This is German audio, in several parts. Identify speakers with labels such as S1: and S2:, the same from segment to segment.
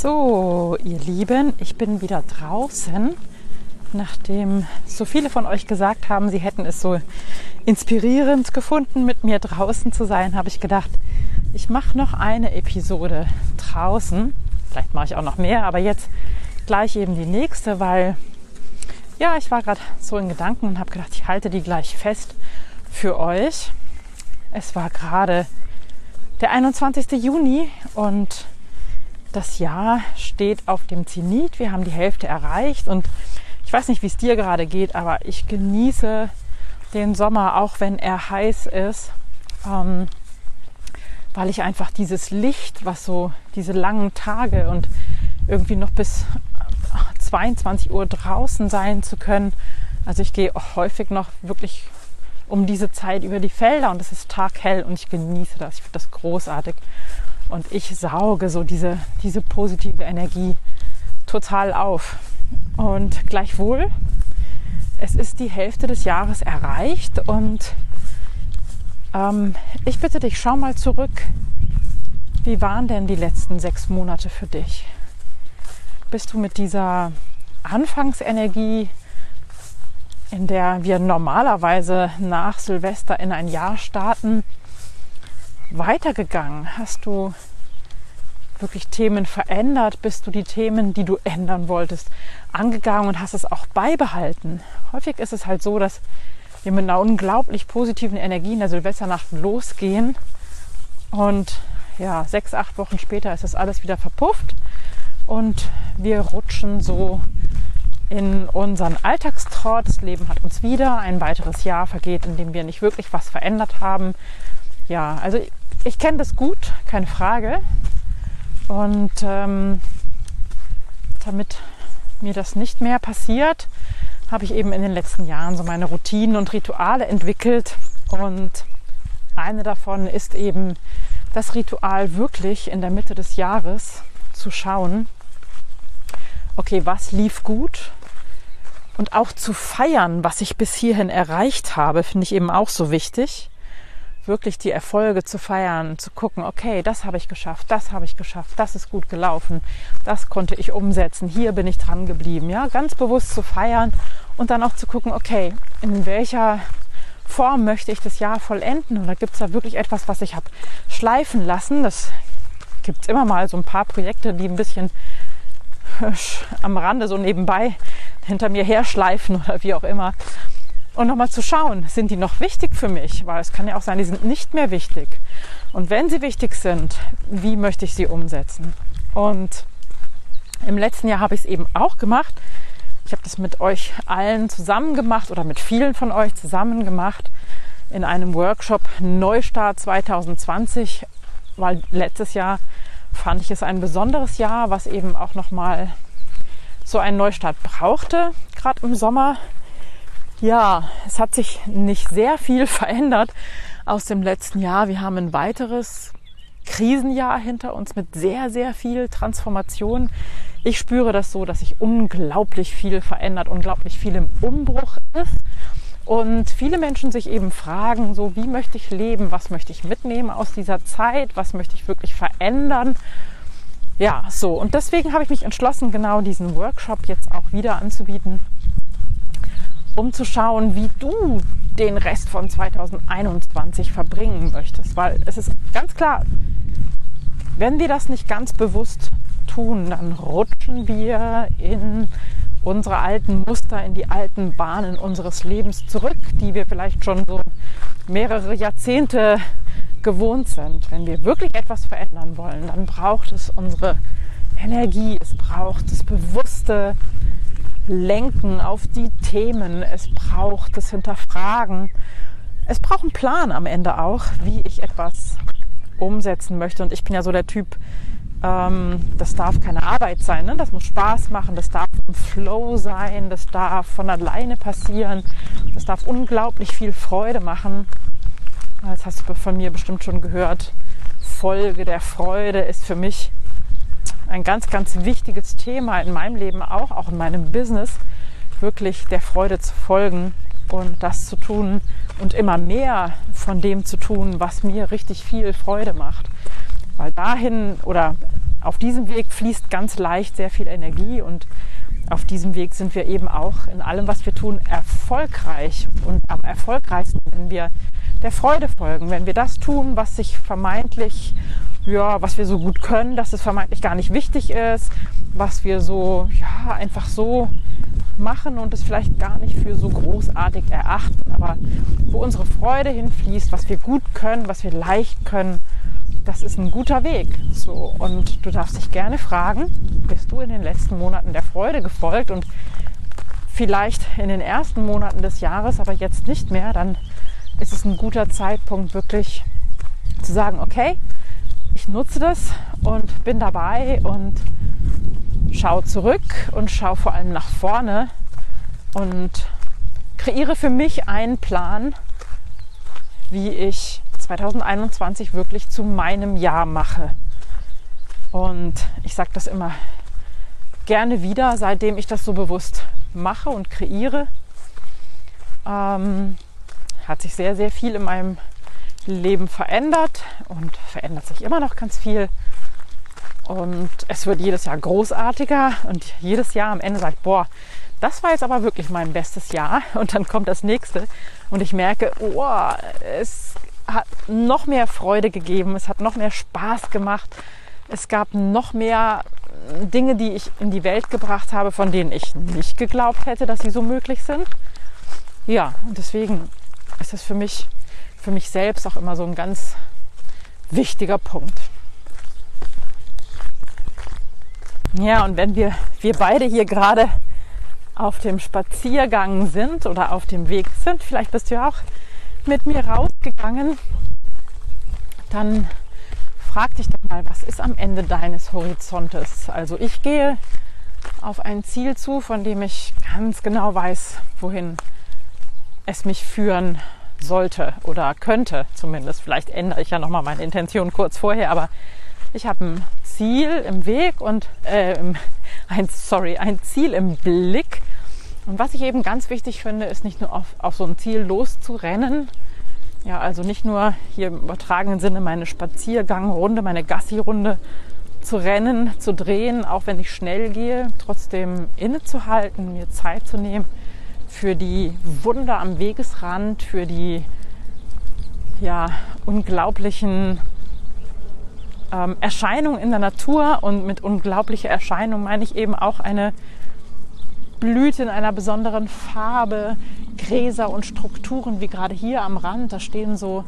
S1: So, ihr Lieben, ich bin wieder draußen. Nachdem so viele von euch gesagt haben, sie hätten es so inspirierend gefunden, mit mir draußen zu sein, habe ich gedacht, ich mache noch eine Episode draußen. Vielleicht mache ich auch noch mehr, aber jetzt gleich eben die nächste, weil ja, ich war gerade so in Gedanken und habe gedacht, ich halte die gleich fest für euch. Es war gerade der 21. Juni und das Jahr steht auf dem Zenit. Wir haben die Hälfte erreicht und ich weiß nicht, wie es dir gerade geht, aber ich genieße den Sommer, auch wenn er heiß ist, ähm, weil ich einfach dieses Licht, was so diese langen Tage und irgendwie noch bis 22 Uhr draußen sein zu können. Also ich gehe häufig noch wirklich um diese Zeit über die Felder und es ist taghell und ich genieße das. Ich finde das großartig. Und ich sauge so diese, diese positive Energie total auf. Und gleichwohl, es ist die Hälfte des Jahres erreicht und ähm, ich bitte dich, schau mal zurück. Wie waren denn die letzten sechs Monate für dich? Bist du mit dieser Anfangsenergie, in der wir normalerweise nach Silvester in ein Jahr starten, weitergegangen? Hast du wirklich Themen verändert? Bist du die Themen, die du ändern wolltest, angegangen und hast es auch beibehalten? Häufig ist es halt so, dass wir mit einer unglaublich positiven Energie in der Silvesternacht losgehen und ja, sechs, acht Wochen später ist das alles wieder verpufft und wir rutschen so in unseren Alltagstrott. Das Leben hat uns wieder ein weiteres Jahr vergeht, in dem wir nicht wirklich was verändert haben. Ja, also ich kenne das gut, keine Frage. Und ähm, damit mir das nicht mehr passiert, habe ich eben in den letzten Jahren so meine Routinen und Rituale entwickelt. Und eine davon ist eben das Ritual wirklich in der Mitte des Jahres zu schauen, okay, was lief gut? Und auch zu feiern, was ich bis hierhin erreicht habe, finde ich eben auch so wichtig wirklich die Erfolge zu feiern, zu gucken, okay, das habe ich geschafft, das habe ich geschafft, das ist gut gelaufen, das konnte ich umsetzen, hier bin ich dran geblieben, ja, ganz bewusst zu feiern und dann auch zu gucken, okay, in welcher Form möchte ich das Jahr vollenden oder gibt es da wirklich etwas, was ich habe schleifen lassen? Das gibt es immer mal so ein paar Projekte, die ein bisschen am Rande so nebenbei hinter mir herschleifen oder wie auch immer und nochmal zu schauen, sind die noch wichtig für mich? Weil es kann ja auch sein, die sind nicht mehr wichtig. Und wenn sie wichtig sind, wie möchte ich sie umsetzen? Und im letzten Jahr habe ich es eben auch gemacht. Ich habe das mit euch allen zusammen gemacht oder mit vielen von euch zusammen gemacht in einem Workshop Neustart 2020, weil letztes Jahr fand ich es ein besonderes Jahr, was eben auch nochmal so einen Neustart brauchte, gerade im Sommer. Ja, es hat sich nicht sehr viel verändert aus dem letzten Jahr. Wir haben ein weiteres Krisenjahr hinter uns mit sehr, sehr viel Transformation. Ich spüre das so, dass sich unglaublich viel verändert, unglaublich viel im Umbruch ist. Und viele Menschen sich eben fragen, so wie möchte ich leben, was möchte ich mitnehmen aus dieser Zeit, was möchte ich wirklich verändern. Ja, so. Und deswegen habe ich mich entschlossen, genau diesen Workshop jetzt auch wieder anzubieten um zu schauen, wie du den Rest von 2021 verbringen möchtest. Weil es ist ganz klar, wenn wir das nicht ganz bewusst tun, dann rutschen wir in unsere alten Muster, in die alten Bahnen unseres Lebens zurück, die wir vielleicht schon so mehrere Jahrzehnte gewohnt sind. Wenn wir wirklich etwas verändern wollen, dann braucht es unsere Energie, es braucht das bewusste Lenken auf die Themen. Es braucht das Hinterfragen. Es braucht einen Plan am Ende auch, wie ich etwas umsetzen möchte. Und ich bin ja so der Typ, ähm, das darf keine Arbeit sein. Ne? Das muss Spaß machen, das darf im Flow sein, das darf von alleine passieren, das darf unglaublich viel Freude machen. Das hast du von mir bestimmt schon gehört. Folge der Freude ist für mich ein ganz, ganz wichtiges Thema in meinem Leben auch, auch in meinem Business, wirklich der Freude zu folgen und das zu tun und immer mehr von dem zu tun, was mir richtig viel Freude macht. Weil dahin oder auf diesem Weg fließt ganz leicht sehr viel Energie und auf diesem Weg sind wir eben auch in allem, was wir tun, erfolgreich und am erfolgreichsten, wenn wir der Freude folgen, wenn wir das tun, was sich vermeintlich, ja, was wir so gut können, dass es vermeintlich gar nicht wichtig ist, was wir so, ja, einfach so machen und es vielleicht gar nicht für so großartig erachten, aber wo unsere Freude hinfließt, was wir gut können, was wir leicht können, das ist ein guter Weg. So und du darfst dich gerne fragen, bist du in den letzten Monaten der Freude gefolgt und vielleicht in den ersten Monaten des Jahres, aber jetzt nicht mehr, dann ist es ein guter Zeitpunkt wirklich zu sagen, okay, ich nutze das und bin dabei und schau zurück und schau vor allem nach vorne und kreiere für mich einen Plan, wie ich 2021 wirklich zu meinem Jahr mache. Und ich sage das immer gerne wieder, seitdem ich das so bewusst mache und kreiere. Ähm, hat sich sehr, sehr viel in meinem Leben verändert und verändert sich immer noch ganz viel. Und es wird jedes Jahr großartiger und jedes Jahr am Ende sagt, boah, das war jetzt aber wirklich mein bestes Jahr. Und dann kommt das nächste und ich merke, oh, es hat noch mehr Freude gegeben, es hat noch mehr Spaß gemacht. Es gab noch mehr Dinge, die ich in die Welt gebracht habe, von denen ich nicht geglaubt hätte, dass sie so möglich sind. Ja, und deswegen ist das für mich, für mich selbst auch immer so ein ganz wichtiger Punkt. Ja, und wenn wir, wir beide hier gerade auf dem Spaziergang sind oder auf dem Weg sind, vielleicht bist du ja auch mit mir rausgegangen, dann frag dich doch mal, was ist am Ende deines Horizontes? Also ich gehe auf ein Ziel zu, von dem ich ganz genau weiß, wohin es mich führen sollte oder könnte zumindest. Vielleicht ändere ich ja nochmal meine Intention kurz vorher, aber ich habe ein Ziel im Weg und äh, ein, sorry, ein Ziel im Blick. Und was ich eben ganz wichtig finde, ist nicht nur auf, auf so ein Ziel loszurennen. Ja, also nicht nur hier im übertragenen Sinne meine Spaziergangrunde, meine Gassi-Runde zu rennen, zu drehen, auch wenn ich schnell gehe, trotzdem innezuhalten, mir Zeit zu nehmen für die Wunder am Wegesrand, für die ja, unglaublichen ähm, Erscheinungen in der Natur. Und mit unglaublicher Erscheinung meine ich eben auch eine Blüte in einer besonderen Farbe, Gräser und Strukturen, wie gerade hier am Rand. Da stehen so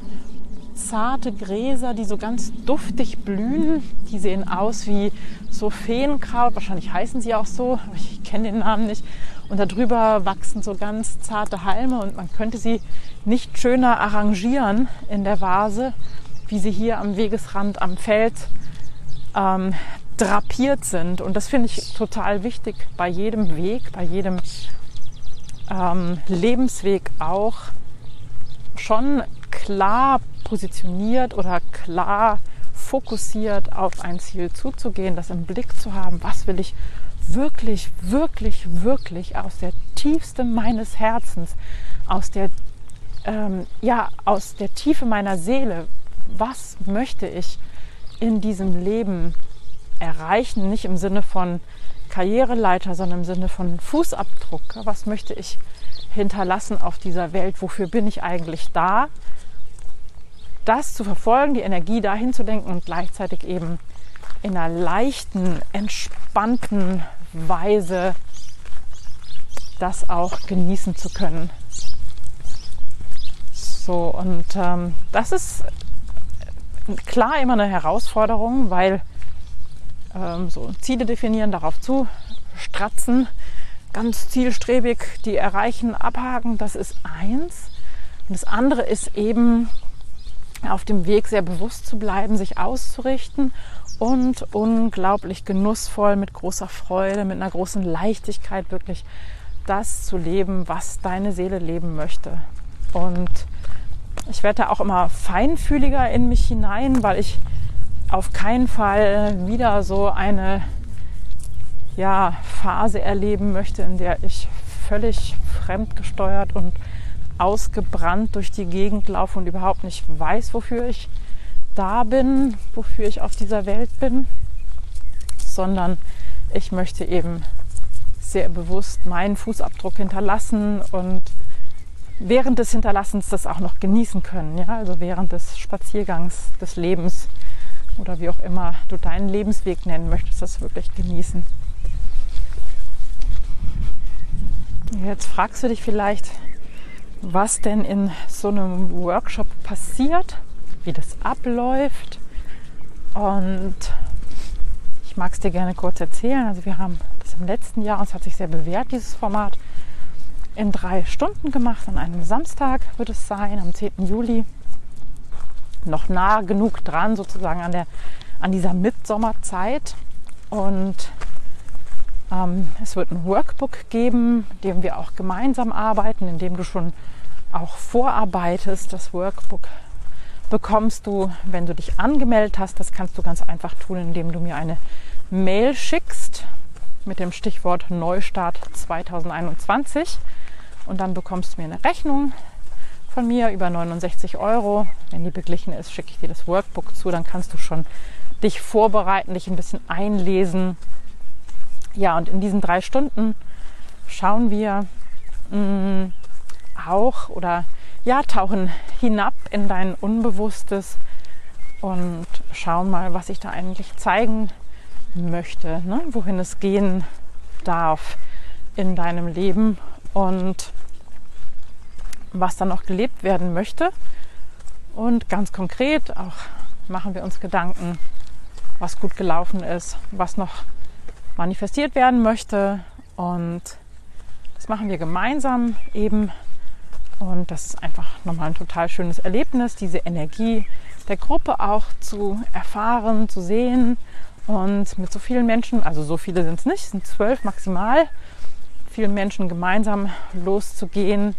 S1: zarte Gräser, die so ganz duftig blühen. Die sehen aus wie so Feenkraut. Wahrscheinlich heißen sie auch so. Ich kenne den Namen nicht. Und darüber wachsen so ganz zarte Halme und man könnte sie nicht schöner arrangieren in der Vase, wie sie hier am Wegesrand am Feld ähm, drapiert sind. Und das finde ich total wichtig bei jedem Weg, bei jedem ähm, Lebensweg auch schon klar positioniert oder klar fokussiert auf ein Ziel zuzugehen, das im Blick zu haben, was will ich wirklich, wirklich, wirklich aus der tiefste meines Herzens, aus der, ähm, ja, aus der Tiefe meiner Seele, was möchte ich in diesem Leben erreichen? Nicht im Sinne von Karriereleiter, sondern im Sinne von Fußabdruck. Was möchte ich hinterlassen auf dieser Welt? Wofür bin ich eigentlich da? Das zu verfolgen, die Energie dahin zu lenken und gleichzeitig eben in einer leichten, entspannten Weise das auch genießen zu können. So, und ähm, das ist klar immer eine Herausforderung, weil ähm, so Ziele definieren, darauf zu stratzen, ganz zielstrebig die erreichen, abhaken, das ist eins. Und das andere ist eben auf dem Weg sehr bewusst zu bleiben, sich auszurichten und unglaublich genussvoll, mit großer Freude, mit einer großen Leichtigkeit wirklich das zu leben, was deine Seele leben möchte. Und ich werde da auch immer feinfühliger in mich hinein, weil ich auf keinen Fall wieder so eine ja, Phase erleben möchte, in der ich völlig fremdgesteuert und ausgebrannt durch die Gegend laufe und überhaupt nicht weiß, wofür ich da bin, wofür ich auf dieser Welt bin. sondern ich möchte eben sehr bewusst meinen Fußabdruck hinterlassen und während des Hinterlassens das auch noch genießen können. Ja? Also während des Spaziergangs des Lebens oder wie auch immer du deinen Lebensweg nennen möchtest, das wirklich genießen. Jetzt fragst du dich vielleicht, was denn in so einem Workshop passiert, wie das abläuft. Und ich mag es dir gerne kurz erzählen. Also wir haben das im letzten Jahr, und es hat sich sehr bewährt, dieses Format, in drei Stunden gemacht. An einem Samstag wird es sein, am 10. Juli. Noch nah genug dran, sozusagen an, der, an dieser Mitsommerzeit. Und es wird ein Workbook geben, in dem wir auch gemeinsam arbeiten, in dem du schon auch vorarbeitest. Das Workbook bekommst du, wenn du dich angemeldet hast. Das kannst du ganz einfach tun, indem du mir eine Mail schickst mit dem Stichwort Neustart 2021. Und dann bekommst du mir eine Rechnung von mir über 69 Euro. Wenn die beglichen ist, schicke ich dir das Workbook zu. Dann kannst du schon dich vorbereiten, dich ein bisschen einlesen. Ja, und in diesen drei Stunden schauen wir mh, mm, auch oder ja, tauchen hinab in dein Unbewusstes und schauen mal, was ich da eigentlich zeigen möchte, ne? wohin es gehen darf in deinem Leben und was dann noch gelebt werden möchte. Und ganz konkret auch machen wir uns Gedanken, was gut gelaufen ist, was noch manifestiert werden möchte. Und das machen wir gemeinsam eben und das ist einfach nochmal ein total schönes Erlebnis, diese Energie der Gruppe auch zu erfahren, zu sehen und mit so vielen Menschen, also so viele sind es nicht, sind zwölf maximal, vielen Menschen gemeinsam loszugehen.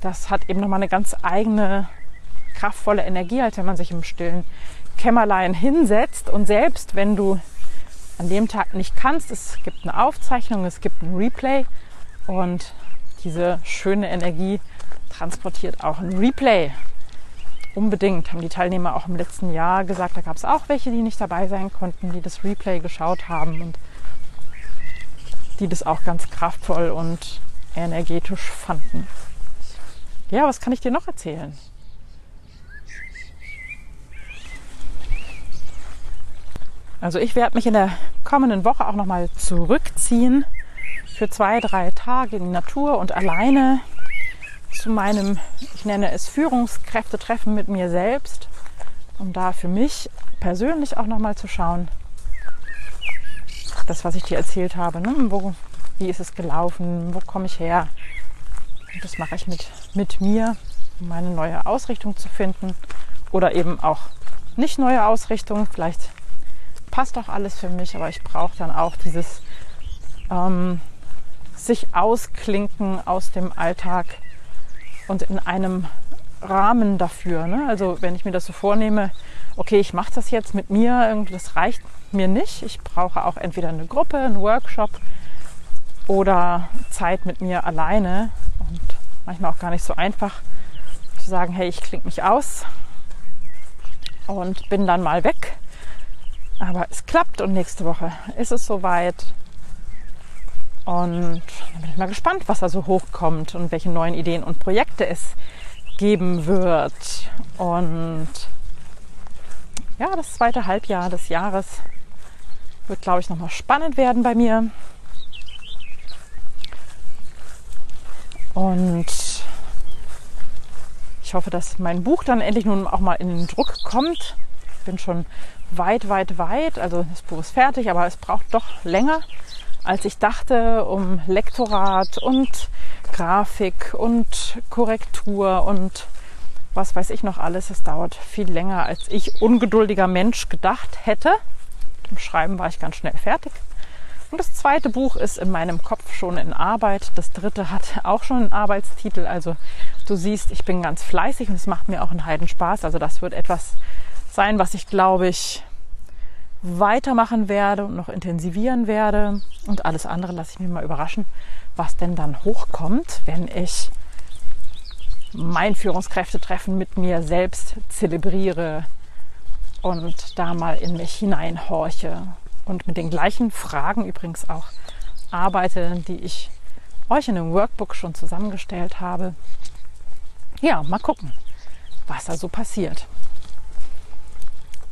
S1: Das hat eben nochmal eine ganz eigene, kraftvolle Energie, als wenn man sich im stillen Kämmerlein hinsetzt und selbst wenn du an dem Tag nicht kannst, es gibt eine Aufzeichnung, es gibt ein Replay und diese schöne Energie transportiert auch ein Replay. Unbedingt haben die Teilnehmer auch im letzten Jahr gesagt, da gab es auch welche, die nicht dabei sein konnten, die das Replay geschaut haben und die das auch ganz kraftvoll und energetisch fanden. Ja, was kann ich dir noch erzählen? Also ich werde mich in der kommenden Woche auch nochmal zurückziehen für zwei, drei Tage in die Natur und alleine zu meinem, ich nenne es Führungskräftetreffen mit mir selbst, um da für mich persönlich auch nochmal zu schauen, das, was ich dir erzählt habe, ne? wo, wie ist es gelaufen, wo komme ich her. Und das mache ich mit, mit mir, um meine neue Ausrichtung zu finden oder eben auch nicht neue Ausrichtung. Vielleicht passt auch alles für mich, aber ich brauche dann auch dieses ähm, sich ausklinken aus dem Alltag und in einem Rahmen dafür. Ne? Also wenn ich mir das so vornehme, okay, ich mache das jetzt mit mir, das reicht mir nicht. Ich brauche auch entweder eine Gruppe, einen Workshop oder Zeit mit mir alleine. Und manchmal auch gar nicht so einfach zu sagen, hey, ich klinge mich aus und bin dann mal weg. Aber es klappt und nächste Woche ist es soweit. Und dann bin ich mal gespannt, was da so hochkommt und welche neuen Ideen und Projekte es geben wird. Und ja, das zweite Halbjahr des Jahres wird, glaube ich, nochmal spannend werden bei mir. Und ich hoffe, dass mein Buch dann endlich nun auch mal in den Druck kommt. Ich bin schon weit, weit, weit. Also das Buch ist fertig, aber es braucht doch länger als ich dachte, um Lektorat und Grafik und Korrektur und was weiß ich noch alles. Es dauert viel länger, als ich ungeduldiger Mensch gedacht hätte. Mit dem Schreiben war ich ganz schnell fertig. Und das zweite Buch ist in meinem Kopf schon in Arbeit. Das dritte hat auch schon einen Arbeitstitel. Also du siehst, ich bin ganz fleißig und es macht mir auch einen Heidenspaß. Also das wird etwas sein, was ich glaube ich weitermachen werde und noch intensivieren werde. Und alles andere lasse ich mir mal überraschen, was denn dann hochkommt, wenn ich mein Führungskräftetreffen mit mir selbst zelebriere und da mal in mich hineinhorche und mit den gleichen Fragen übrigens auch arbeite, die ich euch in einem Workbook schon zusammengestellt habe. Ja, mal gucken, was da so passiert.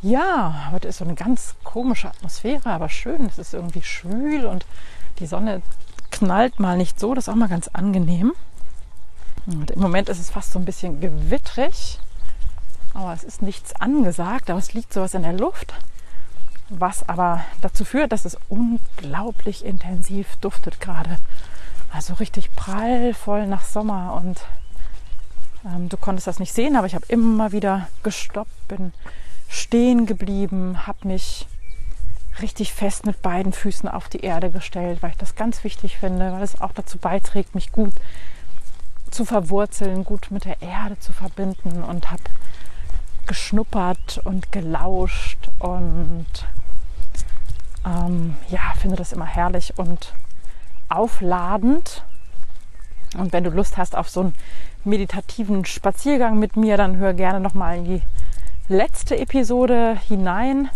S1: Ja, heute ist so eine ganz komische Atmosphäre, aber schön. Es ist irgendwie schwül und die Sonne knallt mal nicht so. Das ist auch mal ganz angenehm. Und im Moment ist es fast so ein bisschen gewittrig. Aber es ist nichts angesagt, aber es liegt sowas in der Luft, was aber dazu führt, dass es unglaublich intensiv duftet gerade. Also richtig prallvoll nach Sommer und ähm, du konntest das nicht sehen, aber ich habe immer wieder gestoppt, bin stehen geblieben, habe mich richtig fest mit beiden Füßen auf die Erde gestellt, weil ich das ganz wichtig finde, weil es auch dazu beiträgt, mich gut zu verwurzeln, gut mit der Erde zu verbinden und habe geschnuppert und gelauscht und ähm, ja, finde das immer herrlich und aufladend. Und wenn du Lust hast auf so einen meditativen Spaziergang mit mir, dann hör gerne nochmal in die letzte Episode hinein.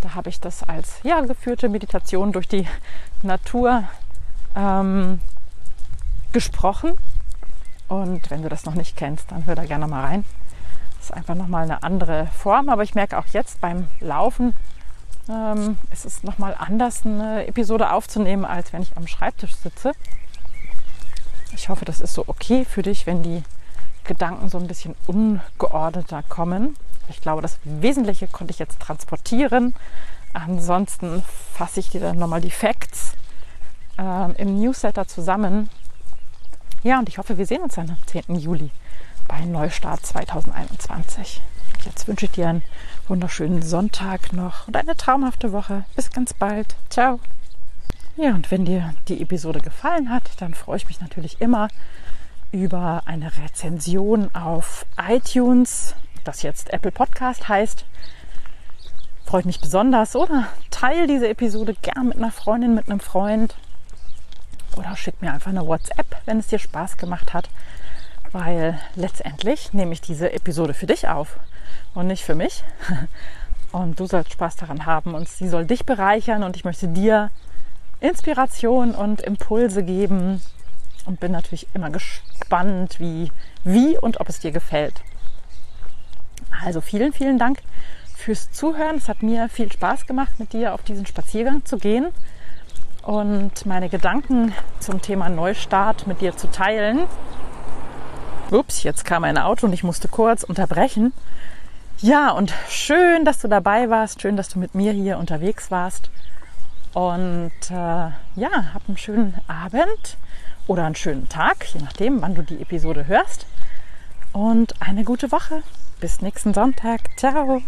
S1: Da habe ich das als ja, geführte Meditation durch die Natur ähm, gesprochen. Und wenn du das noch nicht kennst, dann hör da gerne mal rein. Das ist einfach nochmal eine andere Form. Aber ich merke auch jetzt beim Laufen, ähm, es ist nochmal anders, eine Episode aufzunehmen, als wenn ich am Schreibtisch sitze. Ich hoffe, das ist so okay für dich, wenn die Gedanken so ein bisschen ungeordneter kommen. Ich glaube, das Wesentliche konnte ich jetzt transportieren. Ansonsten fasse ich dir dann nochmal die Facts äh, im Newsletter zusammen. Ja, und ich hoffe, wir sehen uns dann am 10. Juli bei Neustart 2021. Jetzt wünsche ich dir einen wunderschönen Sonntag noch und eine traumhafte Woche. Bis ganz bald. Ciao. Ja, und wenn dir die Episode gefallen hat, dann freue ich mich natürlich immer über eine Rezension auf iTunes, das jetzt Apple Podcast heißt. Freut mich besonders. Oder teile diese Episode gern mit einer Freundin, mit einem Freund. Oder schick mir einfach eine WhatsApp, wenn es dir Spaß gemacht hat. Weil letztendlich nehme ich diese Episode für dich auf und nicht für mich. Und du sollst Spaß daran haben und sie soll dich bereichern und ich möchte dir Inspiration und Impulse geben und bin natürlich immer gespannt, wie, wie und ob es dir gefällt. Also vielen, vielen Dank fürs Zuhören. Es hat mir viel Spaß gemacht, mit dir auf diesen Spaziergang zu gehen und meine Gedanken zum Thema Neustart mit dir zu teilen. Ups, jetzt kam ein Auto und ich musste kurz unterbrechen. Ja, und schön, dass du dabei warst, schön, dass du mit mir hier unterwegs warst. Und äh, ja, hab einen schönen Abend oder einen schönen Tag, je nachdem, wann du die Episode hörst. Und eine gute Woche. Bis nächsten Sonntag. Ciao.